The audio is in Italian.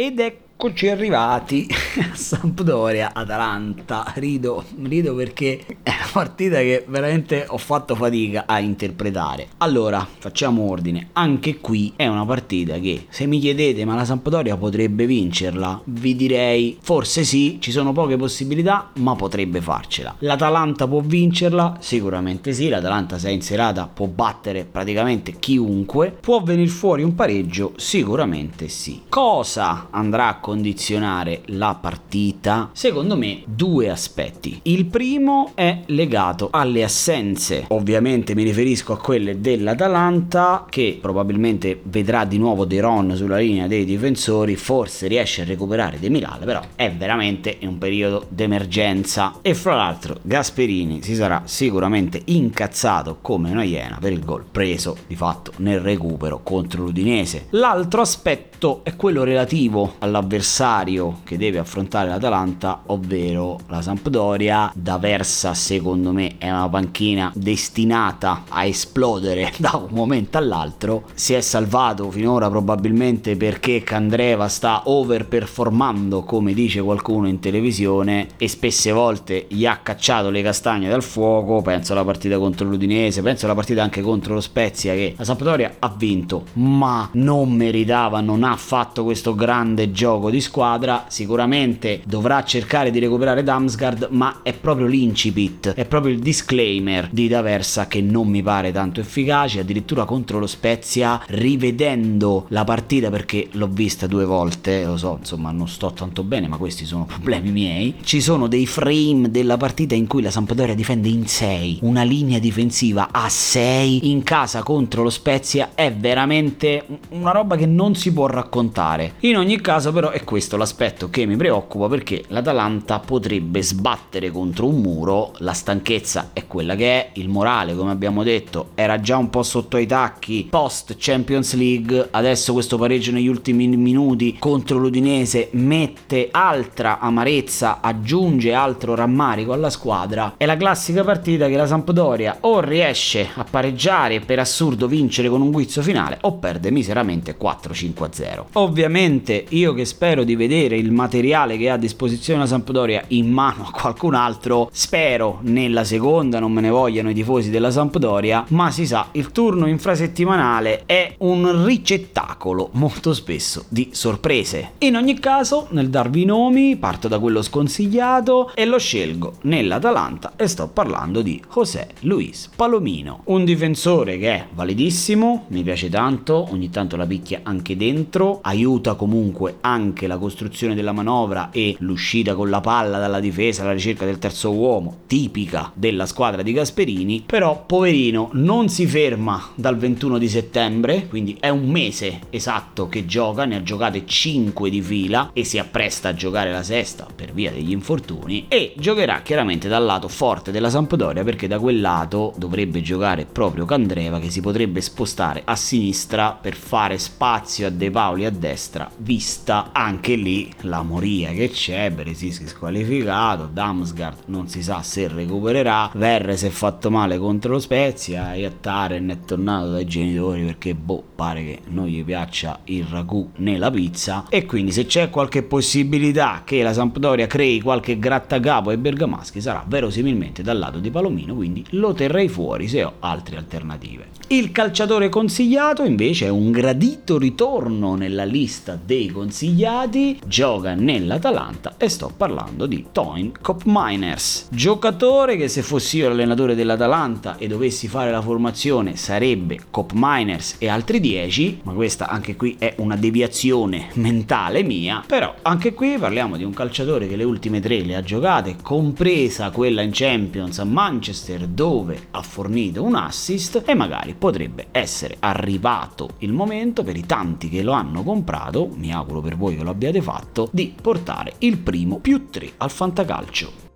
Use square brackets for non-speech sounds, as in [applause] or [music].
Ed eccoci arrivati [laughs] Sampdoria Atalanta. Rido, rido perché è una partita che veramente ho fatto fatica a interpretare. Allora, facciamo ordine. Anche qui è una partita che se mi chiedete ma la Sampdoria potrebbe vincerla, vi direi forse sì, ci sono poche possibilità, ma potrebbe farcela. L'Atalanta può vincerla? Sicuramente sì, l'Atalanta se è in serata può battere praticamente chiunque. Può venire fuori un pareggio? Sicuramente sì. Cosa andrà a condizionare la partita? Secondo me due aspetti. Il primo è legato alle assenze. Ovviamente mi riferisco a quelle dell'Atalanta che probabilmente vedrà di nuovo De Ron sulla linea dei difensori, forse riesce a recuperare De Milale, però è veramente in un periodo d'emergenza. E fra l'altro Gasperini si sarà sicuramente incazzato come una iena per il gol preso di fatto nel recupero contro l'Udinese. L'altro aspetto è quello relativo all'avversario che deve affrontare l'Atalanta, ovvero la Sampdoria. D'Aversa secondo me è una panchina destinata a esplodere [laughs] da un momento all'altro. Si è salvato finora probabilmente perché Candreva sta overperformando come dice qualcuno in televisione e spesse volte gli ha cacciato le castagne dal fuoco. Penso alla partita contro l'Udinese, penso alla partita anche contro lo Spezia che la Sampdoria ha vinto, ma non meritava, non ha fatto questo grande gioco di squadra. Sicuramente dovrà cercare di recuperare Damsgaard, ma è proprio l'incipit, è proprio il disclaimer di D'Aversa che non mi pare tanto efficace. Addirittura contro lo Spezia, rivedendo la partita perché l'ho vista due volte, lo so, insomma, non sto tanto bene, ma questi sono [laughs] problemi miei. Ci sono dei frame della partita in cui la Sampdoria difende in 6, una linea difensiva a 6 in casa contro lo Spezia è veramente una roba che non si può raccontare. In ogni caso però è questo l'aspetto che mi preoccupa perché l'Atalanta potrebbe sbattere contro un muro, la stanchezza è quella che è, il morale come abbiamo detto era già un po' sotto ai tacchi post Champions League, adesso questo pareggio negli ultimi minuti contro l'Udinese mette altra amarezza, aggiunge altro rammarico alla squadra. È la classica partita che la Sampdoria o riesce a pareggiare e per assurdo vincere con un guizzo finale o perde miseramente 4-5-0. Ovviamente io che spero di vedere il materiale che ha a disposizione la Sampdoria in mano a qualcun altro, spero nella seconda non me ne vogliano i tifosi della Sampdoria, ma si sa, il turno infrasettimanale è un ricettacolo molto spesso di sorprese. In ogni caso, nel darvi i nomi, parto da quello sconsigliato e lo scelgo nell'Atalanta e sto parlando di José Luis Palomino, un difensore che è validissimo, mi piace tanto, ogni tanto la picchia anche dentro, aiuta comunque anche la costruzione della manovra e l'uscita con la palla dalla difesa alla ricerca del terzo uomo, tipica della squadra di Gasperini, però poverino non si ferma dal 21 di settembre, quindi è un mese esatto che gioca, ne ha giocate 5 di fila e si appresta a giocare la sesta per via degli infortuni e giocherà chiaramente dal lato forte della Sampdoria perché da quel lato dovrebbe giocare proprio Candreva che si potrebbe spostare a sinistra per fare spazio a De Paoli a destra, vista anche lì la moria che c'è, Beresischi squalificato, Damsgaard non si sa se recupererà, Verre si è fatto male contro lo Spezia, Iattaren è tornato dai genitori perché boh, pare che non gli piaccia il ragù né la pizza e quindi se c'è qualche possibilità che la Sampdoria crei qualche grattacapo ai bergamaschi sarà verosimilmente dal lato di Palomino, quindi lo terrei fuori se ho altre alternative. Il calciatore consigliato invece è un gradito ritorno nella lista dei consigliati, gioca nell'Atalanta e sto parlando di Toin Kopminers, giocatore che se fossi io l'allenatore dell'Atalanta e dovessi fare la formazione sarebbe Kopminers e altri 10, ma questa anche qui è una deviazione mentale mia, però anche qui parliamo di un calciatore che le ultime tre le ha giocate, compresa quella in Champions a Manchester dove ha fornito un assist e magari potrebbe essere arrivato il momento per i tanti che lo hanno comprato, mi auguro per voi che lo abbiate fatto, di portare il primo più 3 al fantacalcio.